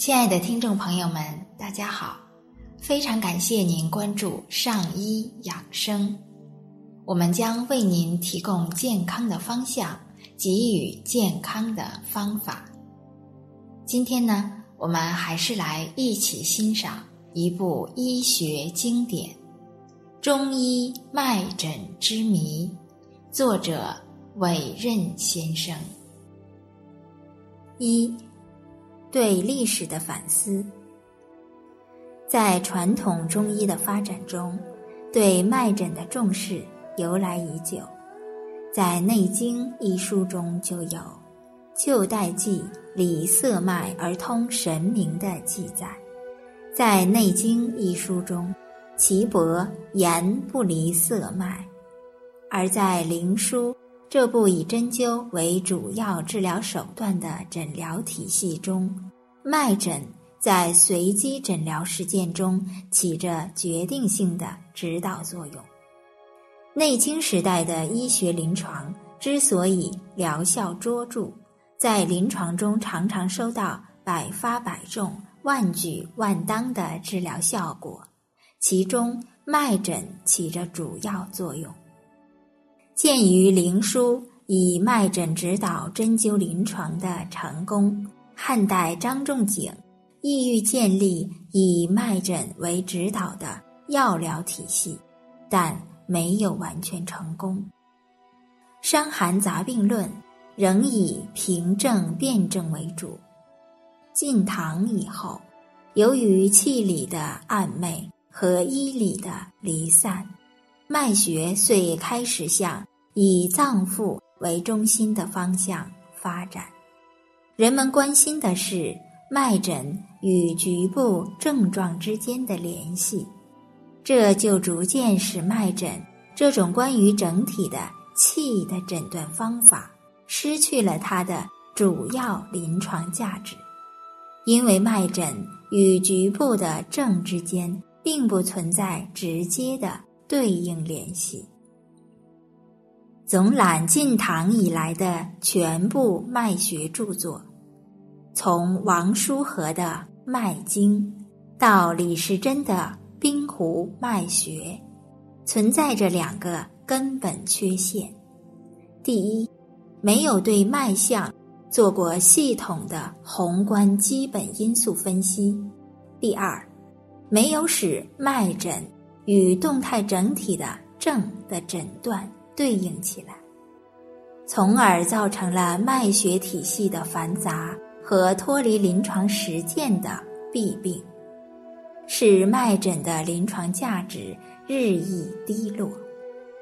亲爱的听众朋友们，大家好！非常感谢您关注上医养生，我们将为您提供健康的方向，给予健康的方法。今天呢，我们还是来一起欣赏一部医学经典《中医脉诊之谜》，作者韦任先生。一对历史的反思，在传统中医的发展中，对脉诊的重视由来已久。在《内经》一书中就有“旧代记理色脉而通神明”的记载。在《内经》一书中，岐伯言不离色脉；而在《灵枢》这部以针灸为主要治疗手段的诊疗体系中，脉诊在随机诊疗实践中起着决定性的指导作用。内经时代的医学临床之所以疗效卓著，在临床中常常收到百发百中、万举万当的治疗效果，其中脉诊起着主要作用。鉴于《灵枢》以脉诊指导针灸临床的成功。汉代张仲景意欲建立以脉诊为指导的药疗体系，但没有完全成功。《伤寒杂病论》仍以平症辨证为主。晋唐以后，由于气理的暧昧和医理的离散，脉学遂开始向以脏腑为中心的方向发展。人们关心的是脉诊与局部症状之间的联系，这就逐渐使脉诊这种关于整体的气的诊断方法失去了它的主要临床价值，因为脉诊与局部的症之间并不存在直接的对应联系。总览晋唐以来的全部脉学著作。从王叔和的《脉经》到李时珍的《冰湖脉学》，存在着两个根本缺陷：第一，没有对脉象做过系统的宏观基本因素分析；第二，没有使脉诊与动态整体的症的诊断对应起来，从而造成了脉学体系的繁杂。和脱离临床实践的弊病，使脉诊的临床价值日益低落，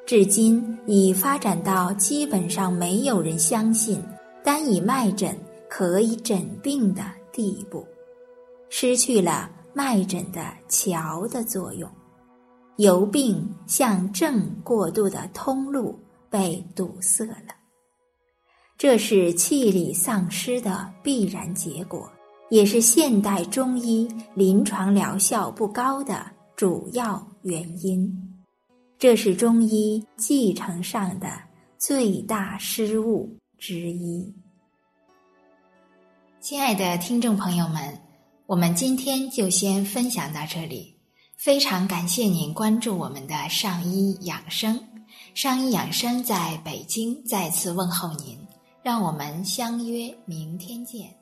至今已发展到基本上没有人相信单以脉诊可以诊病的地步，失去了脉诊的桥的作用，由病向症过渡的通路被堵塞了。这是气力丧失的必然结果，也是现代中医临床疗效不高的主要原因。这是中医继承上的最大失误之一。亲爱的听众朋友们，我们今天就先分享到这里。非常感谢您关注我们的上医养生，上医养生在北京再次问候您。让我们相约明天见。